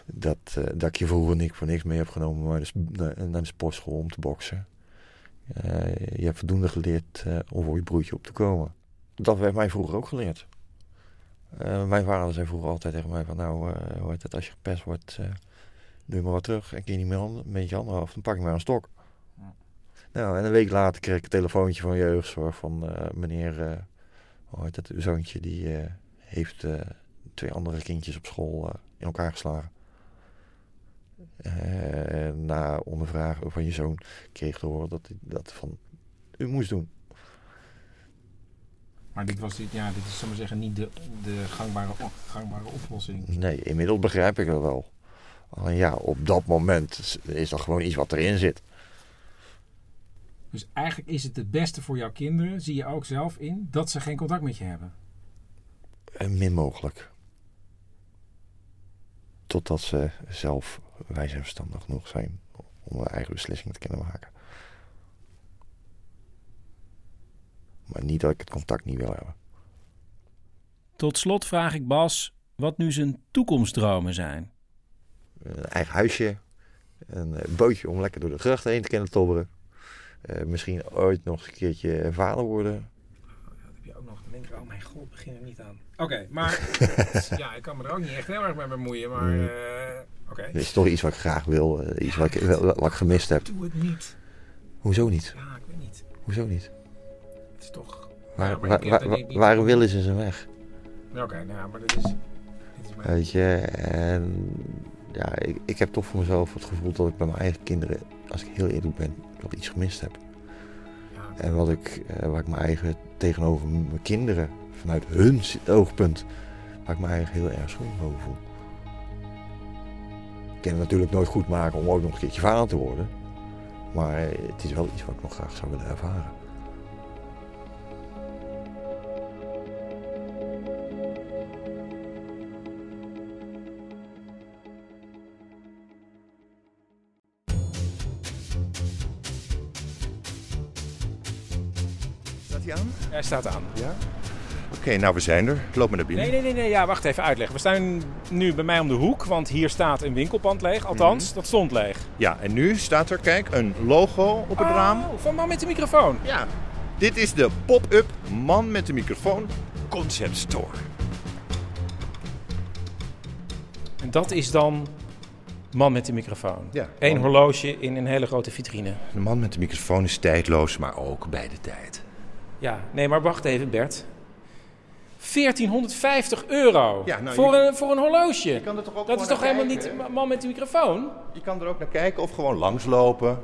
dat, dat ik je vroeger niks voor niks mee heb genomen naar de, naar, de sportschool om te boksen. Je hebt voldoende geleerd om voor je broertje op te komen. Dat werd mij vroeger ook geleerd. Mijn vader zei vroeger altijd tegen mij van, nou, hoort het, als je gepest wordt, doe je maar wat terug. En keer je niet meer handen, met je handen af, dan pak ik maar een stok. Nou, en een week later kreeg ik een telefoontje van jeugdzorg van eh, meneer, eh hoe heet het, uw zoontje, die eh, heeft twee andere kindjes op school in elkaar geslagen. Na ondervragen van je zoon kreeg ik te horen dat hij dat van u moest doen. Maar dit was dit, ja, dit is, maar zeggen, niet de, de gangbare, gangbare oplossing. Nee, inmiddels begrijp ik dat wel. Alleen ja, op dat moment is- dat gewoon iets wat erin zit. Dus eigenlijk is het het beste voor jouw kinderen, zie je ook zelf in, dat ze geen contact met je hebben. En min mogelijk. Totdat ze zelf wijs en verstandig genoeg zijn om hun eigen beslissingen te kunnen maken. Maar niet dat ik het contact niet wil hebben. Tot slot vraag ik Bas wat nu zijn toekomstdromen zijn. Een eigen huisje, een eh, bootje om lekker door de grachten heen te kunnen tobberen. Eh, misschien ooit nog een keertje vader worden. heb je ook nog. Dan denk ik, oh mijn god, begin er niet aan. Oké, maar (laughs) ja, ik kan me er ook niet echt heel erg mee bemoeien, maar eh, oké. Dat is toch iets wat ik graag wil, iets wat, ik, wat ik gemist heb. Doe het niet. Hoezo niet? Ja, ik weet niet. Hoezo niet? Het is toch... Waar, Ja, waar, ik- waar, dat ik niet- waar wil is zijn weg? Oké, nou, maar dit is... Dit is mijn... Weet je, en ja, ik, ik heb toch voor mezelf het gevoel dat ik bij mijn eigen kinderen, als ik heel eerlijk ben, wel iets gemist heb. En wat ik, eh, waar ik mijn eigen tegenover mijn kinderen, vanuit hun oogpunt, waar ik me eigenlijk heel erg schuldig over voel. Ik kan het natuurlijk nooit goed maken om ook nog een keertje vader te worden. Maar het is wel iets wat ik nog graag zou willen ervaren. Staat hij aan? Hij staat aan. Ja? Oké, nou we zijn er. Loop maar naar binnen. Nee, nee, nee, nee, ja, wacht even uitleggen. We staan nu bij mij om de hoek, want hier staat een winkelpand leeg. Althans, Mhm. dat stond leeg. Ja, en nu staat er, kijk, een logo op het Oh, raam. van man met de microfoon. Ja. Dit is de pop-up man met de microfoon concept store. En dat is dan man met de microfoon. Ja, Eén horloge in een hele grote vitrine. De man met de microfoon is tijdloos, maar ook bij de tijd. Ja, nee, maar wacht even, Bert. 1450 euro Ja, nou, voor, je- een, voor een horloge. kan er toch ook dat is toch helemaal kijken, niet man met de microfoon? Je kan er ook naar kijken of gewoon langslopen.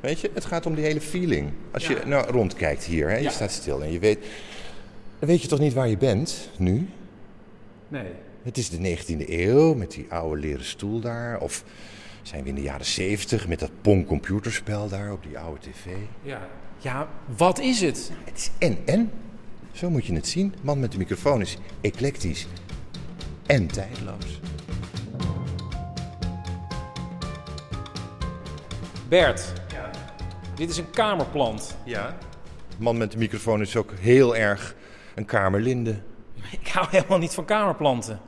Weet je, het gaat om die hele feeling. Als je nou rondkijkt hier, hè, je Ja. staat stil en je weet... Dan weet je toch niet waar je bent, nu? Nee. Het is de 19e eeuw met die oude leren stoel daar. Of zijn we in de jaren 70 met dat Pong computerspel daar op die oude tv. Ja. Ja, wat is het? Het is en en. Zo moet je het zien. Man met de microfoon is eclectisch en tijdloos. Bert, dit is een kamerplant. Ja. Man met de microfoon is ook heel erg een kamerlinde. (laughs) Ik hou helemaal niet van kamerplanten.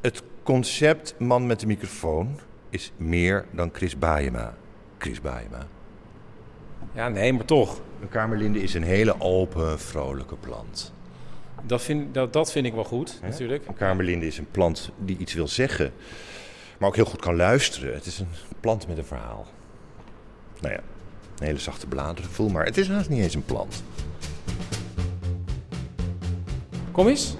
Het concept man met de microfoon is meer dan Chris Baayema. Chris Baayema. Ja, nee, maar toch. Een kamerlinde is een hele open, vrolijke plant. Dat vind, dat, dat vind ik wel goed, natuurlijk. Een kamerlinde is een plant die iets wil zeggen, maar ook heel goed kan luisteren. Het is een plant met een verhaal. Nou ja, een hele zachte bladeren voel, maar het is haast niet eens een plant. Kom eens.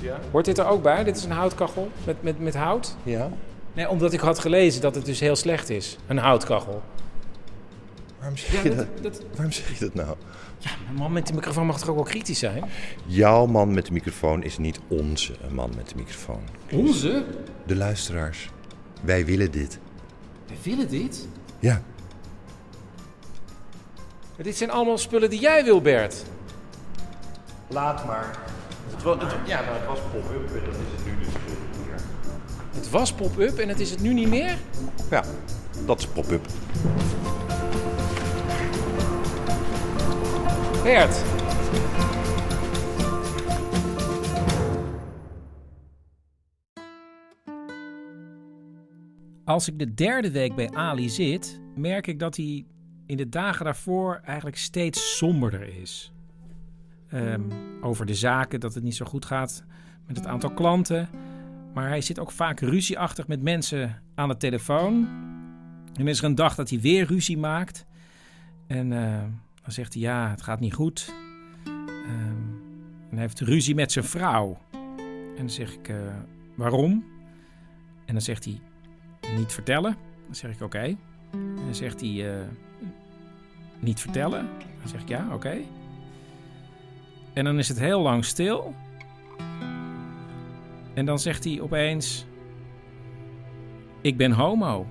Ja. Hoort dit er ook bij? Dit is een houtkachel met, met, met hout? Ja. Nee, omdat ik had gelezen dat het dus heel slecht is. Een houtkachel. Waarom zeg, Ja, je dat- dat, Waarom zeg je dat nou? Ja, een man met de microfoon mag toch ook wel kritisch zijn? Jouw man met de microfoon is niet onze man met de microfoon. Onze? De luisteraars. Wij willen dit. We willen dit. Ja. Maar dit zijn allemaal spullen die jij wil, Bert. Laat maar. Het was, het, ja, nou, het was pop-up en dat is het nu dus niet meer. Het was pop-up en het is het nu niet meer? Ja, dat is pop-up. Als ik de derde week bij Ali zit, merk ik dat hij in de dagen daarvoor eigenlijk steeds somberder is. Ehm, over de zaken, dat het niet zo goed gaat met het aantal klanten. Maar hij zit ook vaak ruzieachtig met mensen aan de telefoon. En is er een dag dat hij weer ruzie maakt. En eh, dan zegt hij, ja, het gaat niet goed. Ehm, en hij heeft ruzie met zijn vrouw. En dan zeg ik, eh, waarom? En dan zegt hij, niet vertellen. Dan zeg ik, oké. En dan zegt hij, eh, niet vertellen. Dan zeg ik, ja, oké. En dan is het heel lang stil. En dan zegt hij opeens, ik ben homo.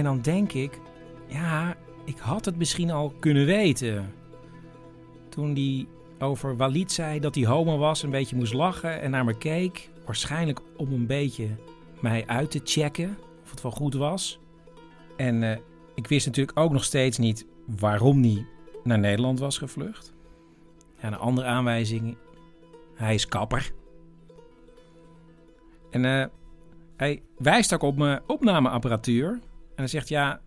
En dan denk ik, ja, ik had het misschien al kunnen weten. Toen die over Walid zei dat hij homo was, een beetje moest lachen en naar me keek. Waarschijnlijk om een beetje mij uit te checken of het wel goed was. En eh, ik wist natuurlijk ook nog steeds niet waarom hij naar Nederland was gevlucht. Ja, een andere aanwijzing, hij is kapper. En eh, hij wijst ook op mijn opnameapparatuur. En hij zegt, ja,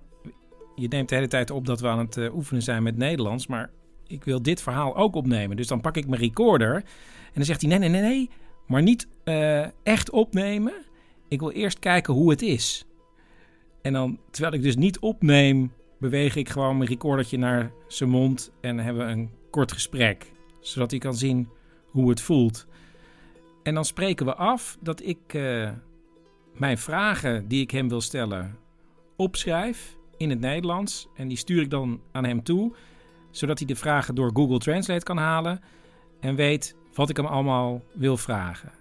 je neemt de hele tijd op dat we aan het eh, oefenen zijn met Nederlands, maar ik wil dit verhaal ook opnemen. Dus dan pak ik mijn recorder en dan zegt hij, nee, nee, nee, nee, maar niet eh, echt opnemen. Ik wil eerst kijken hoe het is. En dan, terwijl ik dus niet opneem, beweeg ik gewoon mijn recordertje naar zijn mond en hebben we een kort gesprek. Zodat hij kan zien hoe het voelt. En dan spreken we af dat ik eh, mijn vragen die ik hem wil stellen opschrijf in het Nederlands. En die stuur ik dan aan hem toe, zodat hij de vragen door Google Translate kan halen en weet wat ik hem allemaal wil vragen.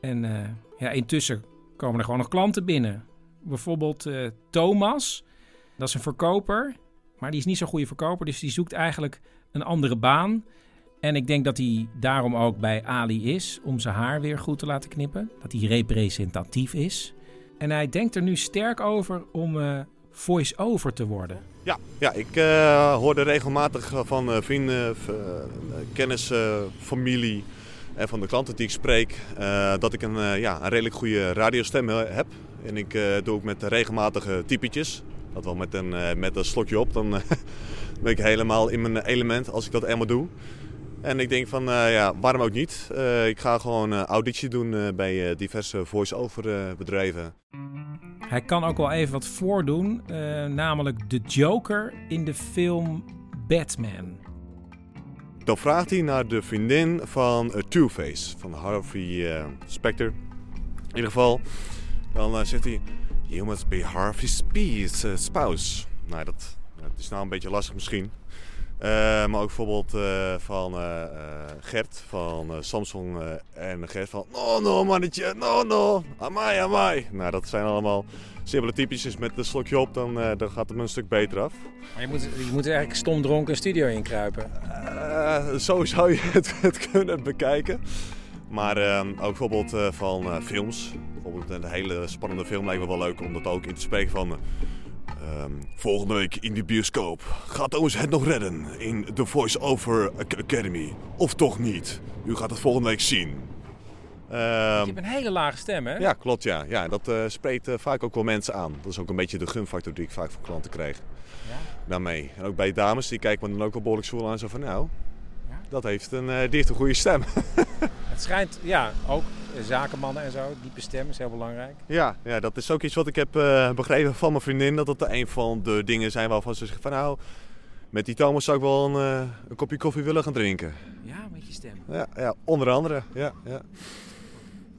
En eh, ja, intussen komen er gewoon nog klanten binnen. Bijvoorbeeld eh, Thomas, dat is een verkoper, maar die is niet zo'n goede verkoper, dus die zoekt eigenlijk een andere baan. En ik denk dat hij daarom ook bij Ali is, om zijn haar weer goed te laten knippen. Dat hij representatief is. En hij denkt er nu sterk over om eh, voice-over te worden. Ja, ja ik eh, hoorde regelmatig van eh, vrienden, kennis, familie en van de klanten die ik spreek dat ik een, ja, een redelijk goede radiostem heb. En ik doe ook met regelmatige typetjes. Dat wel met een, met een slokje op, dan (laughs) ben ik helemaal in mijn element als ik dat eenmaal doe. En ik denk van, eh, ja, waarom ook niet? Eh, ik ga gewoon eh, auditie doen bij diverse voice-over bedrijven. Hij kan ook wel even wat voordoen, namelijk de Joker in de film Batman. Dan vraagt hij naar de vriendin van Two-Face, van Harvey Specter. In ieder geval, dan zegt hij... You must be Harvey's spe- eh, spouse. Nou, dat, dat is nou een beetje lastig misschien. Eh, maar ook bijvoorbeeld eh, van eh, Gert van Samsung en Gert van... No, no, mannetje, no, no, amai, amai. Nou, dat zijn allemaal simpele typetjes met een slokje op, dan, dan gaat het me een stuk beter af. Maar je moet, je moet eigenlijk stom dronken een studio inkruipen. Zo zou je het, het kunnen bekijken. Maar eh, ook bijvoorbeeld van films. Bijvoorbeeld een hele spannende film lijkt me wel leuk om dat ook in te spreken van... eh, ehm, volgende week in de bioscoop. Gaat Owens het nog redden in The Voice Over Ac- Academy? Of toch niet? U gaat het volgende week zien. Ehm, je hebt een hele lage stem, hè? ja, klopt ja. ja dat eh, spreekt eh, vaak ook wel mensen aan. Dat is ook een beetje de gunfactor die ik vaak van klanten krijg. Ja? Daarmee. En ook bij dames, die kijken me dan ook wel behoorlijk zwoel aan. Zo van nou, dat heeft een, die heeft een goede stem. (laughs) Het schijnt, ja, ook zakenmannen en zo, diepe stem is heel belangrijk. ja, ja, dat is ook iets wat ik heb eh, begrepen van mijn vriendin. Dat dat een van de dingen zijn waarvan ze zeggen van nou... Met die Thomas zou ik wel een, eh, een kopje koffie willen gaan drinken. Ja, met je stem. Ja, ja onder andere. Ja, ja.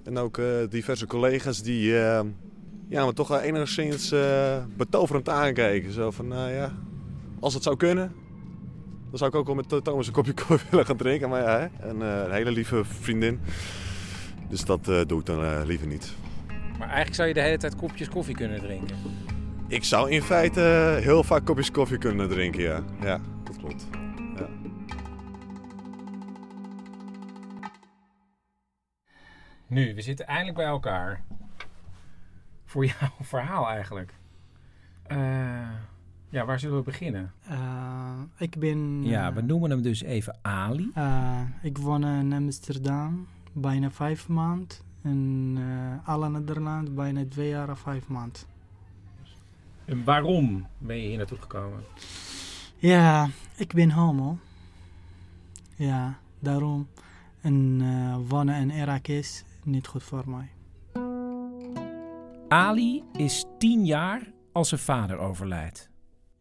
En ook eh, diverse collega's die eh, ja, me toch wel enigszins eh, betoverend aankijken. Zo van, nou ja, als het zou kunnen, dan zou ik ook wel met Thomas een kopje koffie (laughs) willen gaan drinken. Maar ja, hè, een, eh, een hele lieve vriendin. Dus dat eh, doe ik dan eh, liever niet. Maar eigenlijk zou je de hele tijd kopjes koffie kunnen drinken. Ik zou in feite eh, heel vaak kopjes koffie kunnen drinken, ja. Ja, dat klopt. Ja. Nu, we zitten eindelijk bij elkaar. Voor jouw (laughs) verhaal eigenlijk. Eh, ja, waar zullen we beginnen? Ik ben... Ja, we noemen hem dus even Ali. eh, ik woon in Amsterdam bijna vijf maanden. In eh alle Nederland bijna twee jaar en vijf maanden. En waarom ben je hier naartoe gekomen? Ja, ik ben homo. Ja, daarom. En eh, wonen in Irak is niet goed voor mij. Ali is tien jaar als zijn vader overlijdt.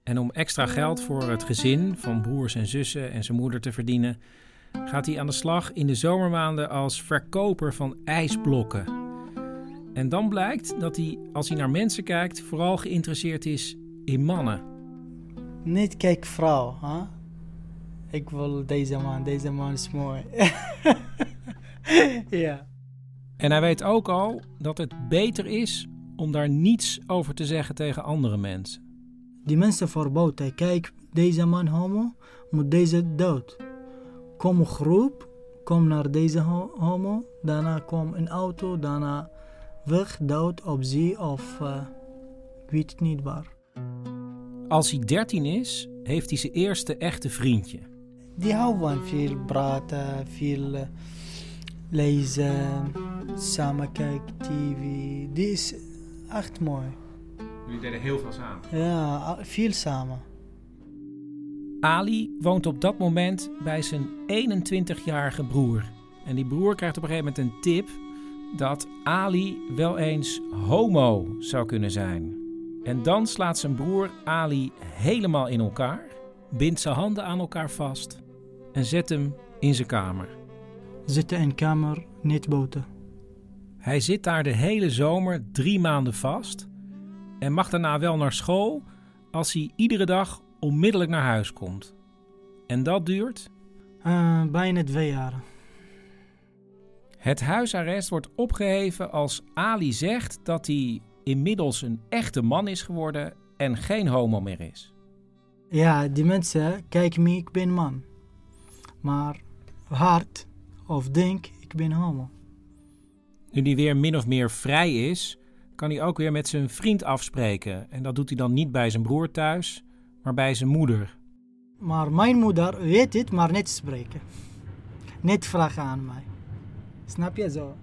En om extra geld voor het gezin van broers en zussen en zijn moeder te verdienen, gaat hij aan de slag in de zomermaanden als verkoper van ijsblokken. En dan blijkt dat hij, als hij naar mensen kijkt, vooral geïnteresseerd is in mannen. Niet kijk vrouw, hè? Ik wil deze man, deze man is mooi. (laughs) ja. En hij weet ook al dat het beter is om daar niets over te zeggen tegen andere mensen. Die mensen verboden, kijk, deze man homo, moet deze dood. Kom groep, kom naar deze ho- homo, daarna kom een auto, daarna weg, dood op zee of eh, ik weet het niet waar. Als hij 13 is, heeft hij zijn eerste echte vriendje. Die hou van veel praten, veel eh, lezen, samen kijken, tv. Die is echt mooi. Jullie deden heel veel samen. Ja, veel samen. Ali woont op dat moment bij zijn 21-jarige broer. En die broer krijgt op een gegeven moment een tip dat Ali wel eens homo zou kunnen zijn. En dan slaat zijn broer Ali helemaal in elkaar, bindt zijn handen aan elkaar vast en zet hem in zijn kamer. Zitten in kamer, niet buiten. Hij zit daar de hele zomer drie maanden vast en mag daarna wel naar school als hij iedere dag onmiddellijk naar huis komt. En dat duurt Eh, bijna twee jaar. Het huisarrest wordt opgeheven als Ali zegt dat hij inmiddels een echte man is geworden en geen homo meer is. Ja, die mensen kijken me, ik ben man. Maar hard of denk, ik ben homo. Nu hij weer min of meer vrij is, kan hij ook weer met zijn vriend afspreken. En dat doet hij dan niet bij zijn broer thuis, maar bij zijn moeder. Maar mijn moeder weet het, maar niet spreken. Niet vragen aan mij. Snap je zo?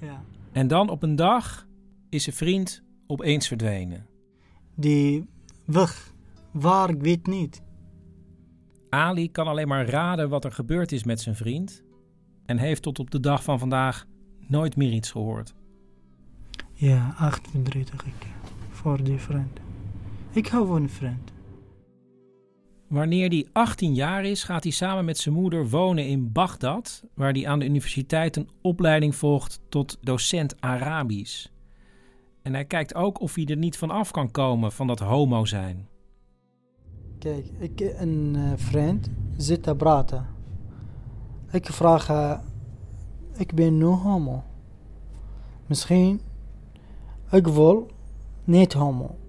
Ja. En dan op een dag is zijn vriend opeens verdwenen. Die weg. Waar, ik weet niet. Ali kan alleen maar raden wat er gebeurd is met zijn vriend en heeft tot op de dag van vandaag nooit meer iets gehoord. Ja, echt verdrietig ik. Voor die vriend. Ik hou van een vriend. Wanneer hij 18 jaar is, gaat hij samen met zijn moeder wonen in Bagdad, waar hij aan de universiteit een opleiding volgt tot docent Arabisch. En hij kijkt ook of hij er niet van af kan komen van dat homo zijn. Kijk, ik een eh, vriend zit te praten. Ik vraag haar, ik ben nu homo. Misschien, ik wil niet homo.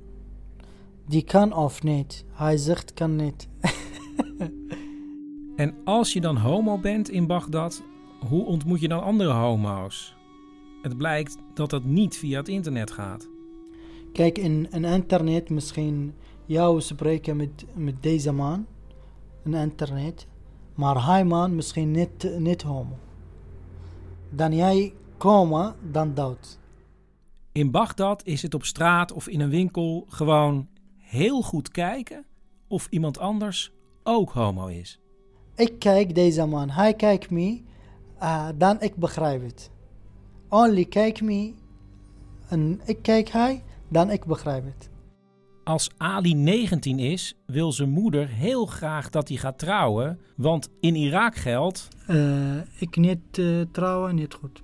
Die kan of niet. Hij zegt kan niet. (laughs) En als je dan homo bent in Bagdad, hoe ontmoet je dan andere homo's? Het blijkt dat dat niet via het internet gaat. Kijk, in, in internet misschien jou spreken met, met deze man. In internet. Maar hij man misschien niet, niet homo. Dan jij komen, dan dood. In Bagdad is het op straat of in een winkel gewoon heel goed kijken of iemand anders ook homo is. Ik kijk deze man, hij kijkt me, uh, dan ik begrijp het. Only kijk me, en ik kijk hij, dan ik begrijp het. Als Ali 19 is, wil zijn moeder heel graag dat hij gaat trouwen, want in Irak geldt. Uh, ik niet uh, trouwen, niet goed.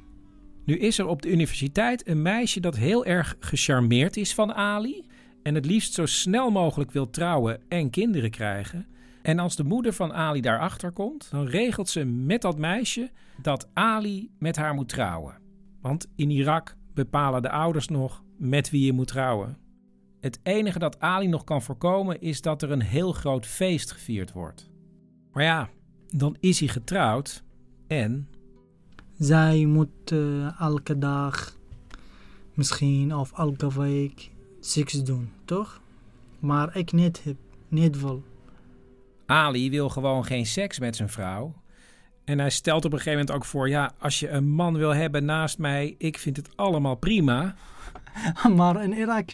Nu is er op de universiteit een meisje dat heel erg gecharmeerd is van Ali en het liefst zo snel mogelijk wil trouwen en kinderen krijgen. En als de moeder van Ali daarachter komt, dan regelt ze met dat meisje dat Ali met haar moet trouwen. Want in Irak bepalen de ouders nog met wie je moet trouwen. Het enige dat Ali nog kan voorkomen is dat er een heel groot feest gevierd wordt. Maar ja, dan is hij getrouwd en. Zij moet uh, elke dag, misschien of elke week, seks doen, toch? Maar ik niet heb, niet wil. Ali wil gewoon geen seks met zijn vrouw. En hij stelt op een gegeven moment ook voor: ja, als je een man wil hebben naast mij, ik vind het allemaal prima. (laughs) maar in Irak,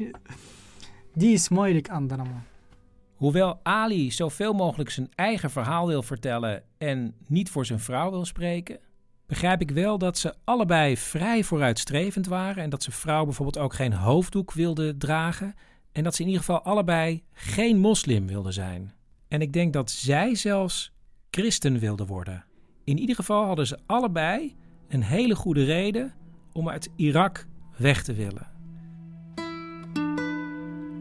die is moeilijk, andere man. Hoewel Ali zoveel mogelijk zijn eigen verhaal wil vertellen en niet voor zijn vrouw wil spreken, begrijp ik wel dat ze allebei vrij vooruitstrevend waren en dat zijn vrouw bijvoorbeeld ook geen hoofddoek wilde dragen en dat ze in ieder geval allebei geen moslim wilden zijn. En ik denk dat zij zelfs christen wilden worden. In ieder geval hadden ze allebei een hele goede reden om uit Irak weg te willen.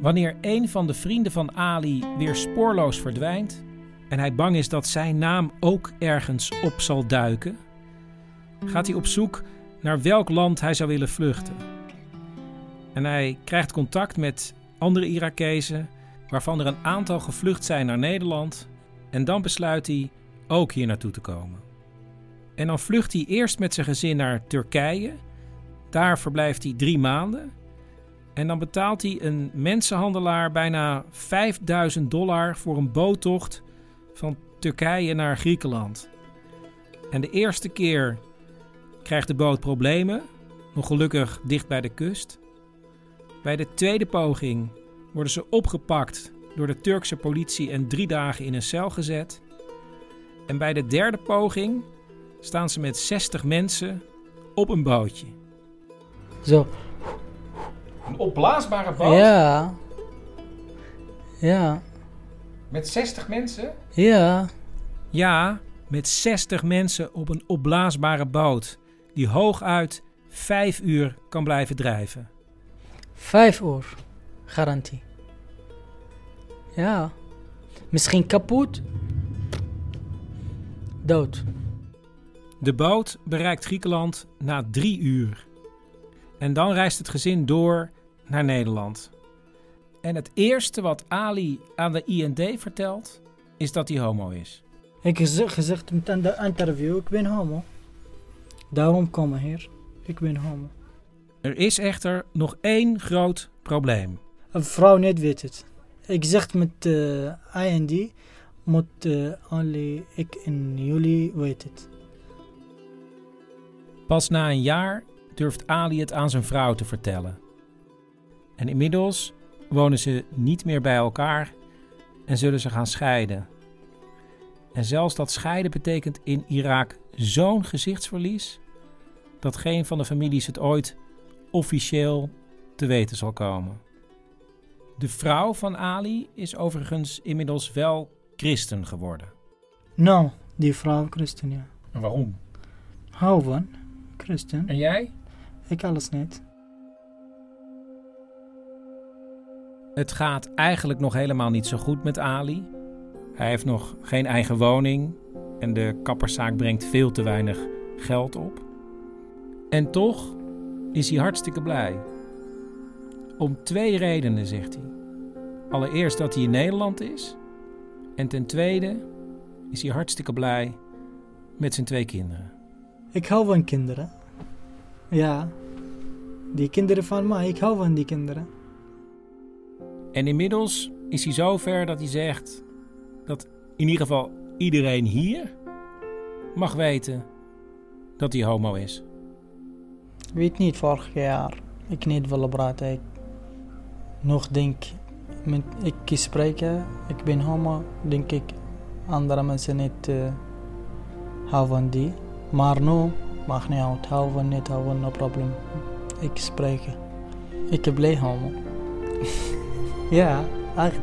Wanneer een van de vrienden van Ali weer spoorloos verdwijnt en hij bang is dat zijn naam ook ergens op zal duiken, gaat hij op zoek naar welk land hij zou willen vluchten. En hij krijgt contact met andere Irakezen, waarvan er een aantal gevlucht zijn naar Nederland, en dan besluit hij ook hier naartoe te komen. En dan vlucht hij eerst met zijn gezin naar Turkije. Daar verblijft hij drie maanden. En dan betaalt hij een mensenhandelaar bijna 5000 dollar voor een boottocht van Turkije naar Griekenland. En de eerste keer krijgt de boot problemen, nog gelukkig dicht bij de kust. Bij de tweede poging worden ze opgepakt door de Turkse politie en drie dagen in een cel gezet. En bij de derde poging staan ze met 60 mensen op een bootje. Zo. Een opblaasbare boot? Ja. Ja. Met 60 mensen? Ja. Ja, met 60 mensen op een opblaasbare boot die hooguit 5 uur kan blijven drijven. Vijf uur. Garantie. Ja. Misschien kapot. Dood. De boot bereikt Griekenland na drie uur. En dan reist het gezin door naar Nederland. En het eerste wat Ali aan de IND vertelt, is dat hij homo is. Ik heb gezegd met een interview, ik ben homo. Daarom kom ik hier. Ik ben homo. Er is echter nog één groot probleem. Een vrouw niet weet het. Ik zeg met uh, IND, moet uh, only ik en jullie weet het. Pas na een jaar durft Ali het aan zijn vrouw te vertellen. En inmiddels wonen ze niet meer bij elkaar en zullen ze gaan scheiden. En zelfs dat scheiden betekent in Irak zo'n gezichtsverlies dat geen van de families het ooit officieel te weten zal komen. De vrouw van Ali is overigens inmiddels wel christen geworden. Nou, die vrouw christen, ja. En waarom? Hou van christen. En jij? Ik alles niet. Het gaat eigenlijk nog helemaal niet zo goed met Ali. Hij heeft nog geen eigen woning en de kapperszaak brengt veel te weinig geld op. En toch is hij hartstikke blij. Om twee redenen, zegt hij. Allereerst dat hij in Nederland is. En ten tweede is hij hartstikke blij met zijn twee kinderen. Ik hou van kinderen. Ja. Die kinderen van mij, ik hou van die kinderen. En inmiddels is hij zo ver dat hij zegt dat in ieder geval iedereen hier mag weten dat hij homo is. Weet niet, vorig jaar. Ik niet willen praten. Ik nog denk, met, ik spreken, ik ben homo, denk ik andere mensen niet uh, hou van die. Maar nu, mag niet uit, hou van niet, hou van, no probleem. Ik spreken. Ik ben blij homo. (laughs) ja, echt.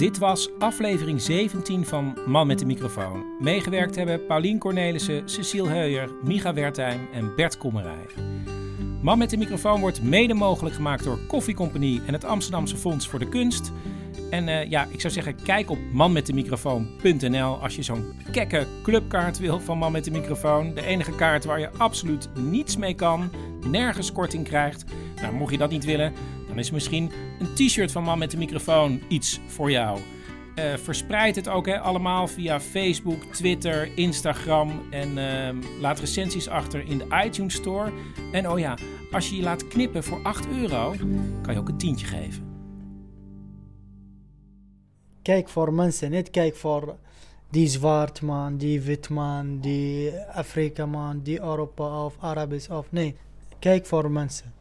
Dit was aflevering 17 van Man met de microfoon. Meegewerkt hebben Paulien Cornelissen, Cecile Heuyer, Micha Wertheim en Bert Kommerij. Man met de microfoon wordt mede mogelijk gemaakt door Koffiecompagnie en het Amsterdamse Fonds voor de Kunst. En uh, ja, ik zou zeggen, kijk op manmetdemicrofoon.nl als je zo'n kekke clubkaart wil van Man met de Microfoon. De enige kaart waar je absoluut niets mee kan, nergens korting krijgt. Nou, mocht je dat niet willen, dan is misschien een t-shirt van Man met de Microfoon iets voor jou. Uh, verspreid het ook hè, allemaal via Facebook, Twitter, Instagram. En uh, laat recensies achter in de iTunes Store. En oh ja, als je je laat knippen voor 8 euro, kan je ook een tientje geven. Kijk voor mensen, niet kijk voor die zwart man, die wit man, die Afrika man, die Europa of Arabisch of nee. Kijk voor mensen.